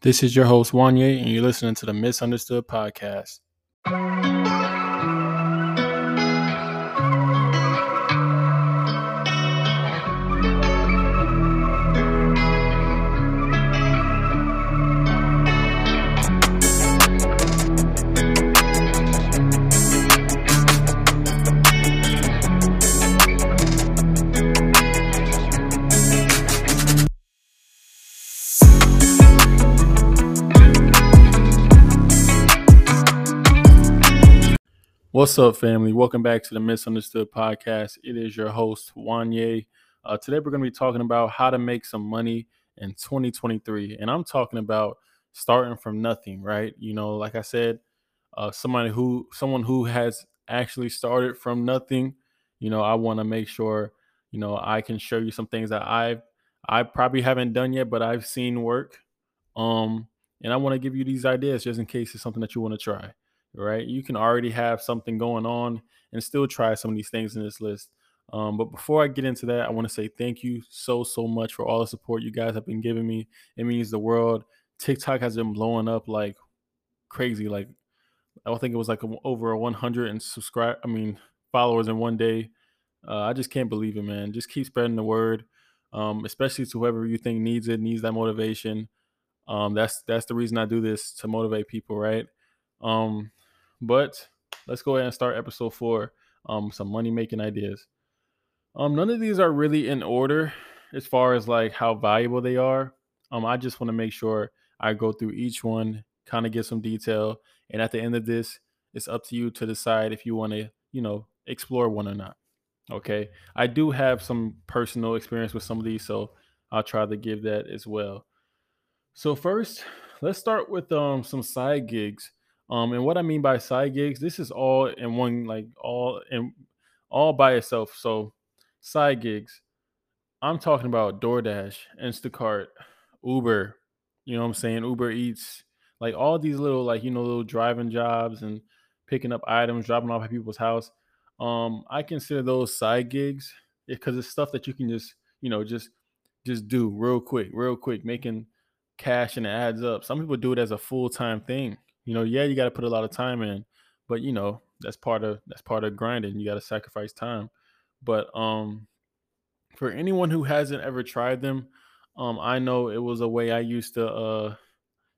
This is your host, Wanye, and you're listening to the Misunderstood Podcast. What's up, family? Welcome back to the Misunderstood Podcast. It is your host, Wanye. Uh, today, we're going to be talking about how to make some money in 2023. And I'm talking about starting from nothing, right? You know, like I said, uh, somebody who, someone who has actually started from nothing, you know, I want to make sure, you know, I can show you some things that I've, I probably haven't done yet, but I've seen work. Um, and I want to give you these ideas just in case it's something that you want to try right? You can already have something going on and still try some of these things in this list. Um, but before I get into that, I want to say thank you so, so much for all the support you guys have been giving me. It means the world. TikTok has been blowing up like crazy. Like, I think it was like over 100 and subscribe, I mean, followers in one day. Uh, I just can't believe it, man. Just keep spreading the word, um, especially to whoever you think needs it, needs that motivation. Um, that's that's the reason I do this to motivate people, right? Um, but let's go ahead and start episode four. Um, some money making ideas. Um, none of these are really in order as far as like how valuable they are. Um, I just want to make sure I go through each one, kind of get some detail, and at the end of this, it's up to you to decide if you want to, you know, explore one or not. Okay, I do have some personal experience with some of these, so I'll try to give that as well. So first, let's start with um some side gigs. Um, and what I mean by side gigs, this is all in one, like all in all by itself. So side gigs, I'm talking about DoorDash, Instacart, Uber, you know what I'm saying? Uber Eats, like all these little, like, you know, little driving jobs and picking up items, dropping off at people's house. Um, I consider those side gigs because it's stuff that you can just, you know, just just do real quick, real quick, making cash and it adds up. Some people do it as a full-time thing you know, yeah, you got to put a lot of time in, but you know, that's part of that's part of grinding. You got to sacrifice time. But um for anyone who hasn't ever tried them, um I know it was a way I used to uh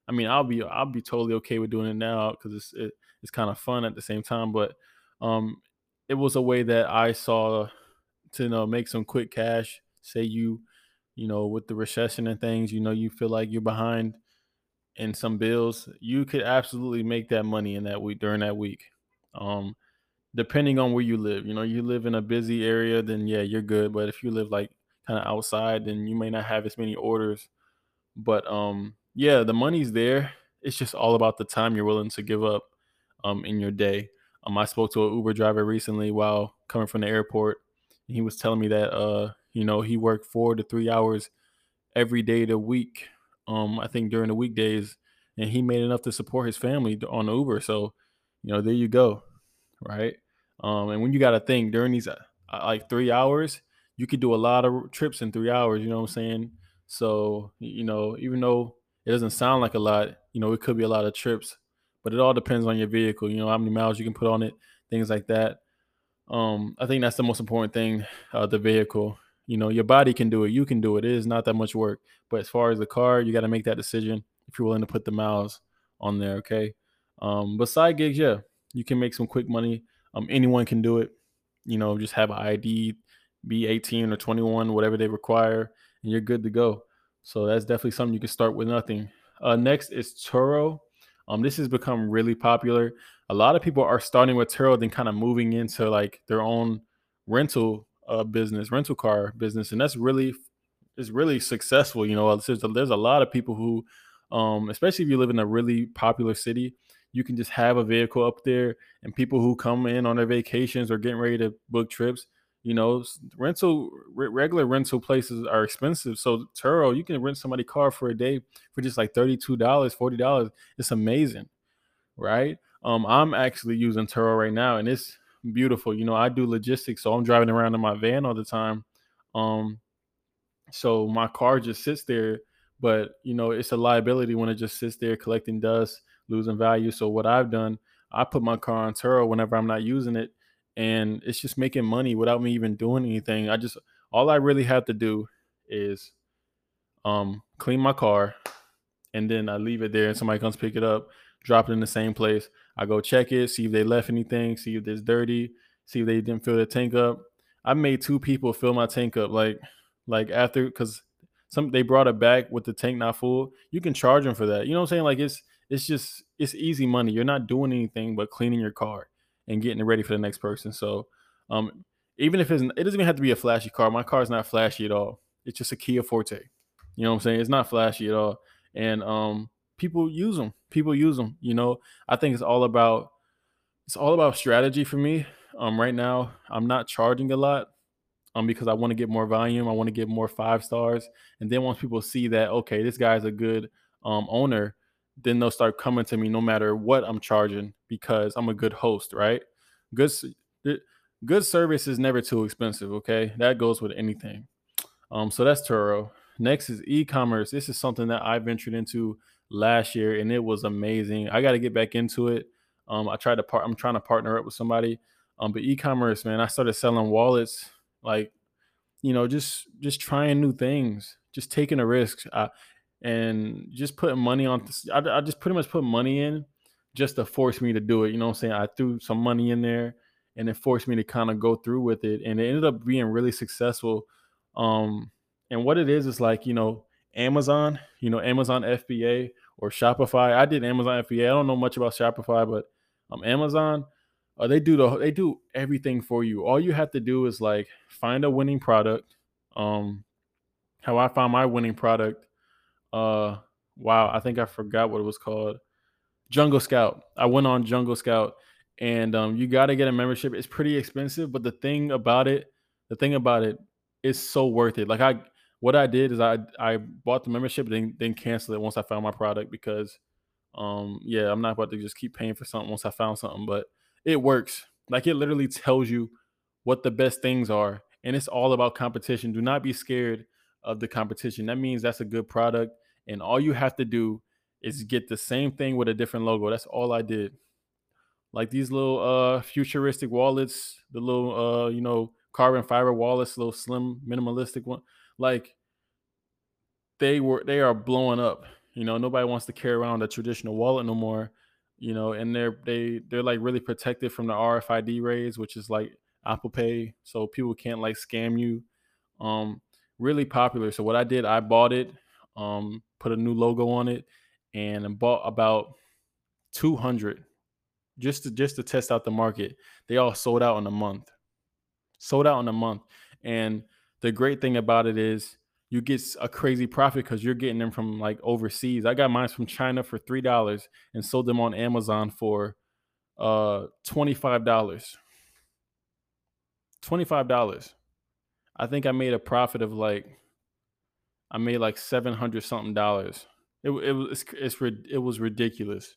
I mean, I'll be I'll be totally okay with doing it now cuz it's it, it's kind of fun at the same time, but um it was a way that I saw to you know make some quick cash. Say you you know with the recession and things, you know you feel like you're behind and some bills, you could absolutely make that money in that week during that week. Um, depending on where you live, you know, you live in a busy area, then yeah, you're good. But if you live like kind of outside, then you may not have as many orders. But um, yeah, the money's there. It's just all about the time you're willing to give up um in your day. Um, I spoke to an Uber driver recently while coming from the airport. And he was telling me that uh, you know, he worked four to three hours every day of the week um, I think during the weekdays, and he made enough to support his family on Uber. So, you know, there you go, right? Um, and when you got to think during these uh, uh, like three hours, you could do a lot of trips in three hours. You know what I'm saying? So, you know, even though it doesn't sound like a lot, you know, it could be a lot of trips, but it all depends on your vehicle. You know, how many miles you can put on it, things like that. Um, I think that's the most important thing, uh, the vehicle. You know, your body can do it. You can do it. It is not that much work. But as far as the car, you got to make that decision if you're willing to put the miles on there. Okay. Um, but side gigs, yeah, you can make some quick money. Um, anyone can do it. You know, just have an ID, be 18 or 21, whatever they require, and you're good to go. So that's definitely something you can start with nothing. Uh, next is Turo. Um, this has become really popular. A lot of people are starting with Turo, then kind of moving into like their own rental uh, business, rental car business, and that's really is really successful. You know, there's a, there's a lot of people who, um, especially if you live in a really popular city, you can just have a vehicle up there, and people who come in on their vacations or getting ready to book trips, you know, rental regular rental places are expensive. So Turo, you can rent somebody car for a day for just like thirty two dollars, forty dollars. It's amazing, right? Um, I'm actually using Turo right now, and it's beautiful. You know, I do logistics, so I'm driving around in my van all the time. Um, so my car just sits there but you know it's a liability when it just sits there collecting dust, losing value. So what I've done, I put my car on Turo whenever I'm not using it, and it's just making money without me even doing anything. I just all I really have to do is um clean my car and then I leave it there and somebody comes pick it up, drop it in the same place. I go check it, see if they left anything, see if it's dirty, see if they didn't fill the tank up. I made two people fill my tank up like like after because some they brought it back with the tank not full. You can charge them for that. You know what I'm saying? Like it's it's just it's easy money. You're not doing anything but cleaning your car and getting it ready for the next person. So um even if it's it doesn't even have to be a flashy car. My car is not flashy at all. It's just a Kia Forte. You know what I'm saying? It's not flashy at all. And um people use them. People use them. You know, I think it's all about it's all about strategy for me. Um, right now I'm not charging a lot, um, because I want to get more volume. I want to get more five stars, and then once people see that okay, this guy's a good um owner, then they'll start coming to me no matter what I'm charging because I'm a good host, right? Good, good service is never too expensive. Okay, that goes with anything. Um, so that's Turo. Next is e-commerce. This is something that I ventured into last year, and it was amazing. I got to get back into it. Um, I tried to part. I'm trying to partner up with somebody. Um, but e-commerce, man, I started selling wallets, like, you know, just just trying new things, just taking a risk, uh, and just putting money on. I, I just pretty much put money in just to force me to do it. You know what I'm saying? I threw some money in there, and it forced me to kind of go through with it, and it ended up being really successful. Um, and what it is is like, you know, Amazon, you know, Amazon FBA or Shopify. I did Amazon FBA. I don't know much about Shopify, but um, Amazon, uh, they do the they do everything for you. All you have to do is like find a winning product. Um, how I found my winning product. Uh, wow, I think I forgot what it was called. Jungle Scout. I went on Jungle Scout, and um, you got to get a membership. It's pretty expensive, but the thing about it, the thing about it, is so worth it. Like I what I did is I I bought the membership then then cancel it once I found my product because um yeah I'm not about to just keep paying for something once I found something but it works. Like it literally tells you what the best things are and it's all about competition. Do not be scared of the competition. That means that's a good product and all you have to do is get the same thing with a different logo. That's all I did. Like these little uh futuristic wallets the little uh you know carbon fiber wallets little slim minimalistic one like they were they are blowing up. You know, nobody wants to carry around a traditional wallet no more. You know, and they're they they're like really protected from the RFID rays, which is like Apple Pay, so people can't like scam you. Um, really popular. So what I did, I bought it, um, put a new logo on it, and bought about 200 just to just to test out the market. They all sold out in a month. Sold out in a month. And the great thing about it is you get a crazy profit because you're getting them from like overseas. I got mine from China for three dollars and sold them on Amazon for uh twenty five dollars. Twenty five dollars. I think I made a profit of like I made like seven hundred something dollars. It it was it's, it was ridiculous.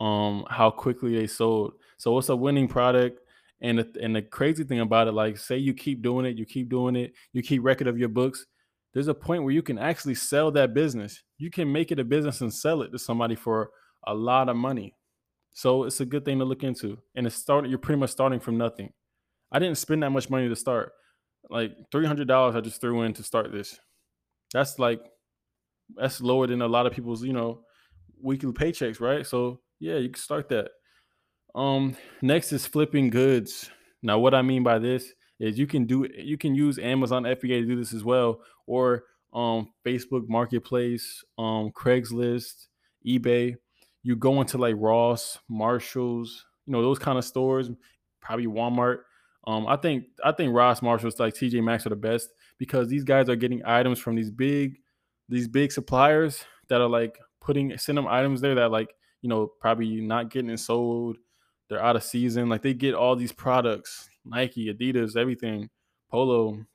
Um, how quickly they sold. So it's a winning product. And the, and the crazy thing about it, like say you keep doing it, you keep doing it, you keep record of your books. There's a point where you can actually sell that business. You can make it a business and sell it to somebody for a lot of money. So it's a good thing to look into. And it's started, You're pretty much starting from nothing. I didn't spend that much money to start. Like three hundred dollars, I just threw in to start this. That's like that's lower than a lot of people's, you know, weekly paychecks, right? So yeah, you can start that. Um, next is flipping goods. Now, what I mean by this is you can do you can use Amazon FBA to do this as well, or um Facebook Marketplace, um Craigslist, eBay. You go into like Ross, Marshalls, you know those kind of stores, probably Walmart. Um, I think I think Ross, Marshalls, like TJ Maxx are the best because these guys are getting items from these big these big suppliers that are like putting send them items there that like you know probably not getting sold they're out of season. Like they get all these products, Nike, Adidas, everything, Polo,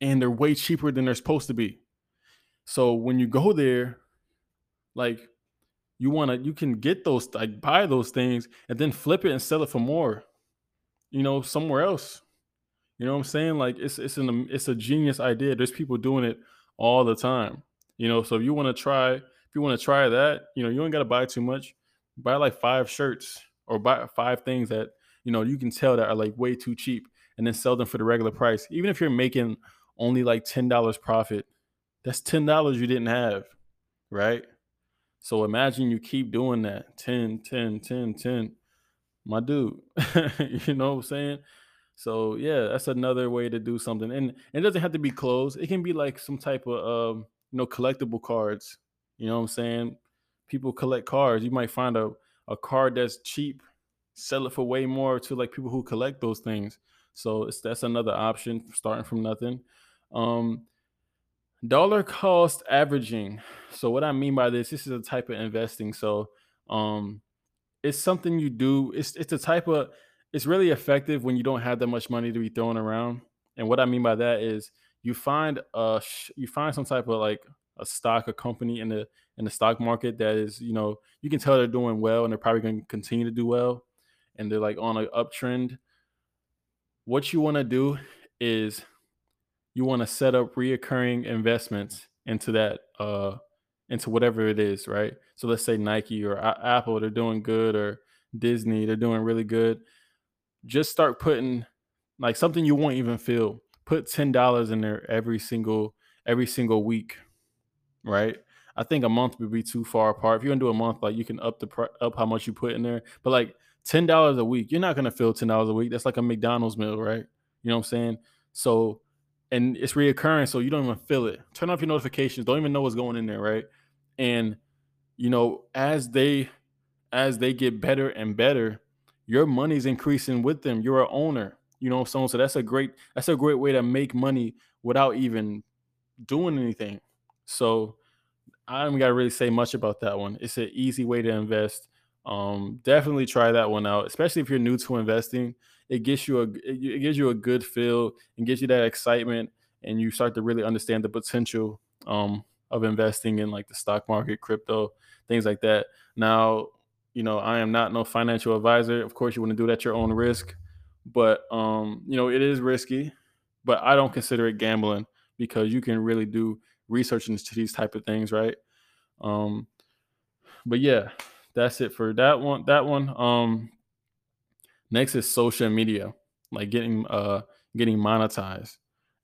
and they're way cheaper than they're supposed to be. So when you go there, like you want to, you can get those, like buy those things and then flip it and sell it for more, you know, somewhere else. You know what I'm saying? Like it's it's an it's a genius idea. There's people doing it all the time. You know, so if you want to try, if you want to try that, you know, you ain't got to buy too much. Buy like five shirts or buy five things that you know you can tell that are like way too cheap, and then sell them for the regular price. Even if you're making only like ten dollars profit, that's ten dollars you didn't have, right? So imagine you keep doing that 10, 10, 10, 10. My dude, you know what I'm saying? So yeah, that's another way to do something. And it doesn't have to be clothes. It can be like some type of um, you know, collectible cards. You know what I'm saying? People collect cards. You might find a, a card that's cheap, sell it for way more to like people who collect those things. So it's that's another option starting from nothing. Um, dollar cost averaging. So what I mean by this, this is a type of investing. So um it's something you do. It's it's a type of it's really effective when you don't have that much money to be throwing around. And what I mean by that is you find a you find some type of like a stock, a company in the in the stock market that is, you know, you can tell they're doing well and they're probably going to continue to do well and they're like on an uptrend. What you want to do is you want to set up reoccurring investments into that uh into whatever it is, right? So let's say Nike or Apple, they're doing good, or Disney, they're doing really good. Just start putting like something you won't even feel. Put ten dollars in there every single every single week, right? I think a month would be too far apart. If you're gonna do a month, like you can up the up how much you put in there, but like ten dollars a week, you're not gonna feel ten dollars a week. That's like a McDonald's meal, right? You know what I'm saying? So and it's reoccurring, so you don't even feel it. Turn off your notifications. Don't even know what's going in there, right? And you know, as they as they get better and better, your money's increasing with them. You're an owner, you know, so so that's a great that's a great way to make money without even doing anything. So I don't got to really say much about that one. It's an easy way to invest. Um, definitely try that one out, especially if you're new to investing. It gives you a it gives you a good feel and gives you that excitement, and you start to really understand the potential um, of investing in like the stock market, crypto, things like that. Now, you know, I am not no financial advisor. Of course, you want to do it at your own risk, but um, you know, it is risky. But I don't consider it gambling because you can really do research into these type of things, right? Um, but yeah, that's it for that one. That one. Um, next is social media, like getting uh getting monetized.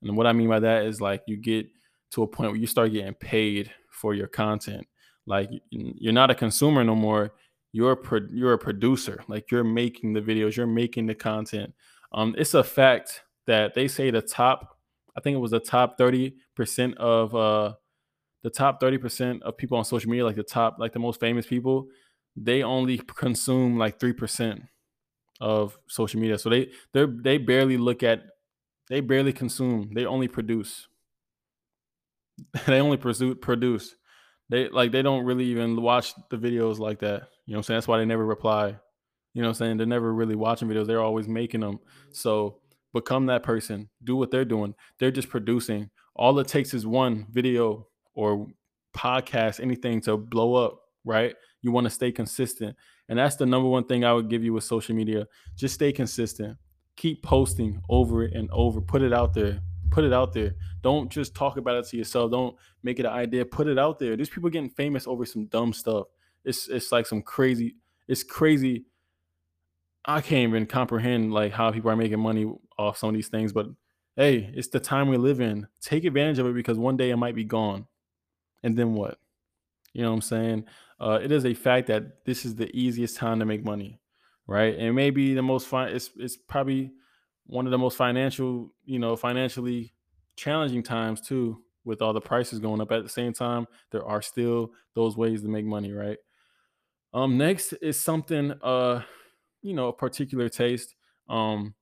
And what I mean by that is like you get to a point where you start getting paid for your content. Like you're not a consumer no more. You're a pro- you're a producer. Like you're making the videos, you're making the content. Um, it's a fact that they say the top, I think it was the top 30% of uh the top 30% of people on social media, like the top, like the most famous people, they only consume like 3% of social media. So they they they barely look at they barely consume. They only produce. they only pursue, produce. They like they don't really even watch the videos like that. You know what I'm saying? That's why they never reply. You know what I'm saying? They're never really watching videos. They're always making them. So become that person. Do what they're doing. They're just producing. All it takes is one video or podcast, anything to blow up, right? You want to stay consistent. And that's the number one thing I would give you with social media. Just stay consistent. Keep posting over and over. Put it out there. Put it out there. Don't just talk about it to yourself. Don't make it an idea. Put it out there. There's people getting famous over some dumb stuff. It's it's like some crazy, it's crazy. I can't even comprehend like how people are making money off some of these things, but hey, it's the time we live in. Take advantage of it because one day it might be gone and then what? You know what I'm saying? Uh, it is a fact that this is the easiest time to make money, right? And maybe the most fun. It's it's probably one of the most financial, you know, financially challenging times too, with all the prices going up. At the same time, there are still those ways to make money, right? Um, next is something, uh, you know, a particular taste. Um,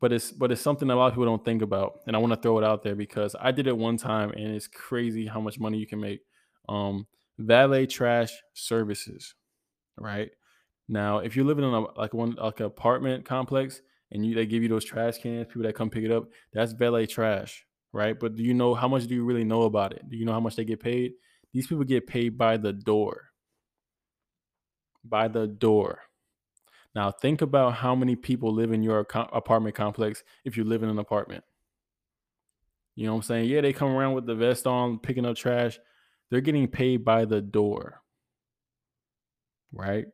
but it's but it's something a lot of people don't think about and i want to throw it out there because i did it one time and it's crazy how much money you can make um valet trash services right? Now if you're living in a like one like an apartment complex and you they give you those trash cans people that come pick it up that's valet trash right? But do you know how much do you really know about it? Do you know how much they get paid? These people get paid by the door. By the door now, think about how many people live in your apartment complex if you live in an apartment. You know what I'm saying? Yeah, they come around with the vest on, picking up trash. they're getting paid by the door. Right?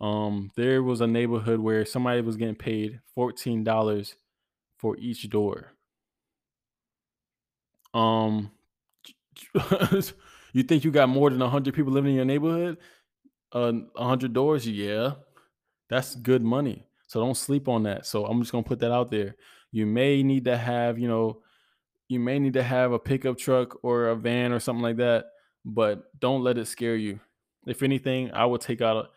Um, there was a neighborhood where somebody was getting paid $14 for each door. Um you think you got more than 100 people living in your neighborhood? Uh 100 doors? Yeah. That's good money. So don't sleep on that. So I'm just to put that out there. You may need to have, you know, you may need to have a pickup truck or a van or something like that, but don't let it scare you. If anything, I would take out a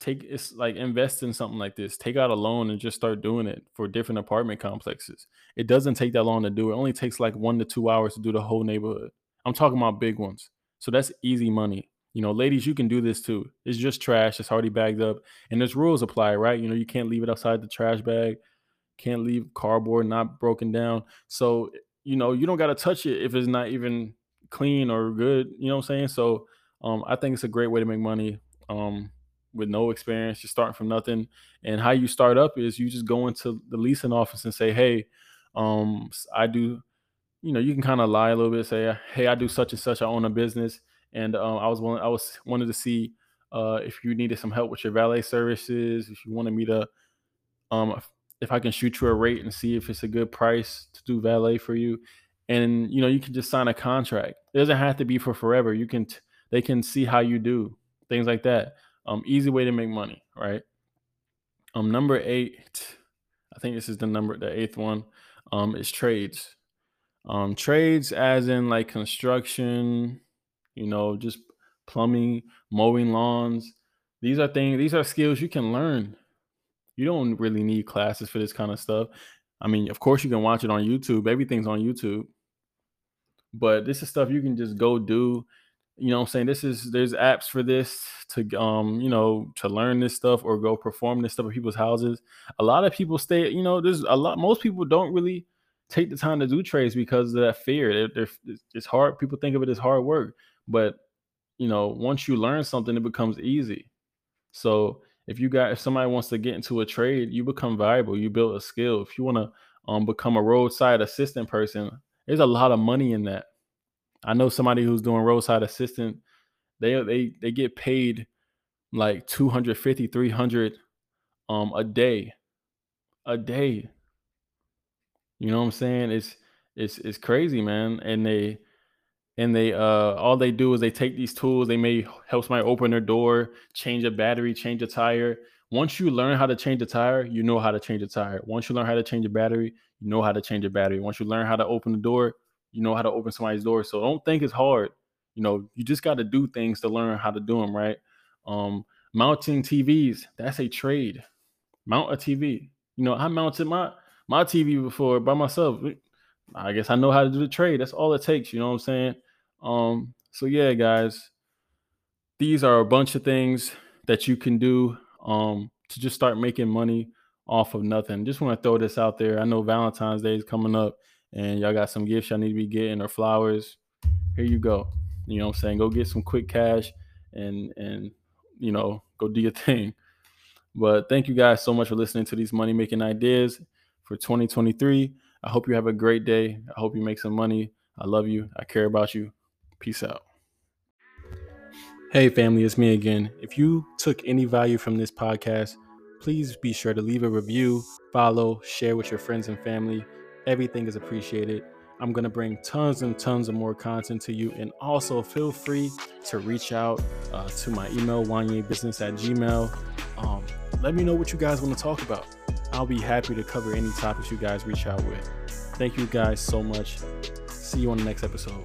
take it's like invest in something like this. Take out a loan and just start doing it for different apartment complexes. It doesn't take that long to do. It only takes like 1 to 2 hours to do the whole neighborhood. I'm talking about big ones. So that's easy money. You know, ladies, you can do this too. It's just trash. It's already bagged up, and there's rules apply, right? You know, you can't leave it outside the trash bag. Can't leave cardboard not broken down. So you know, you don't got to touch it if it's not even clean or good. You know what I'm saying? So um, I think it's a great way to make money um, with no experience. You're starting from nothing, and how you start up is you just go into the leasing office and say, "Hey, um, I do." You know, you can kind of lie a little bit, say, "Hey, I do such and such. I own a business." And um, I was willing, I was wanted to see uh, if you needed some help with your valet services, if you wanted me to, um, if I can shoot you a rate and see if it's a good price to do valet for you, and you know you can just sign a contract. It doesn't have to be for forever. You can t- they can see how you do things like that. Um, easy way to make money, right? Um, number eight, I think this is the number, the eighth one, um, is trades. Um, trades as in like construction, you know, just plumbing, mowing lawns. These are things, these are skills you can learn. You don't really need classes for this kind of stuff. I mean, of course, you can watch it on YouTube. Everything's on YouTube. But this is stuff you can just go do. You know I'm saying? This is there's apps for this to um, you know, to learn this stuff or go perform this stuff at people's houses. A lot of people stay, you know, there's a lot most people don't really take the time to do trades because of that fear. They're, they're, it's hard. People think of it as hard work. But you know, once you learn something, it becomes easy. So if you got if somebody wants to get into a trade, you become valuable. You build a skill. If you want to um, become a roadside assistant person, there's a lot of money in that. I know somebody who's doing roadside assistant. They they they get paid like 250, 300 um a day. A day. You know what I'm saying? It's it's it's crazy, man. And they and they uh all they do is they take these tools they may help somebody open their door change a battery change a tire. Once you learn how to change a tire you know how to change a tire. Once you learn how to change a battery you know how to change a battery. Once you learn how to open the door you know how to open somebody's door. So don't think it's hard. You know you just got to do things to learn how to do them right? Um mounting tvs that's a trade. Mount a tv you know i mounted my my tv before by myself. I guess I know how to do the trade. That's all it takes. You know what I'm saying? Um, so yeah, guys, these are a bunch of things that you can do um, to just start making money off of nothing. Just want to throw this out there. I know Valentine's Day is coming up, and y'all got some gifts y'all need to be getting or flowers. Here you go. You know what I'm saying? Go get some quick cash and and you know go do your thing. But thank you guys so much for listening to these money making ideas for 2023. I hope you have a great day. I hope you make some money. I love you. I care about you. Peace out. Hey, family, it's me again. If you took any value from this podcast, please be sure to leave a review, follow, share with your friends and family. Everything is appreciated. I'm going to bring tons and tons of more content to you. And also feel free to reach out uh, to my email, wanyebusiness at gmail. Um, let me know what you guys want to talk about. I'll be happy to cover any topics you guys reach out with. Thank you guys so much. See you on the next episode.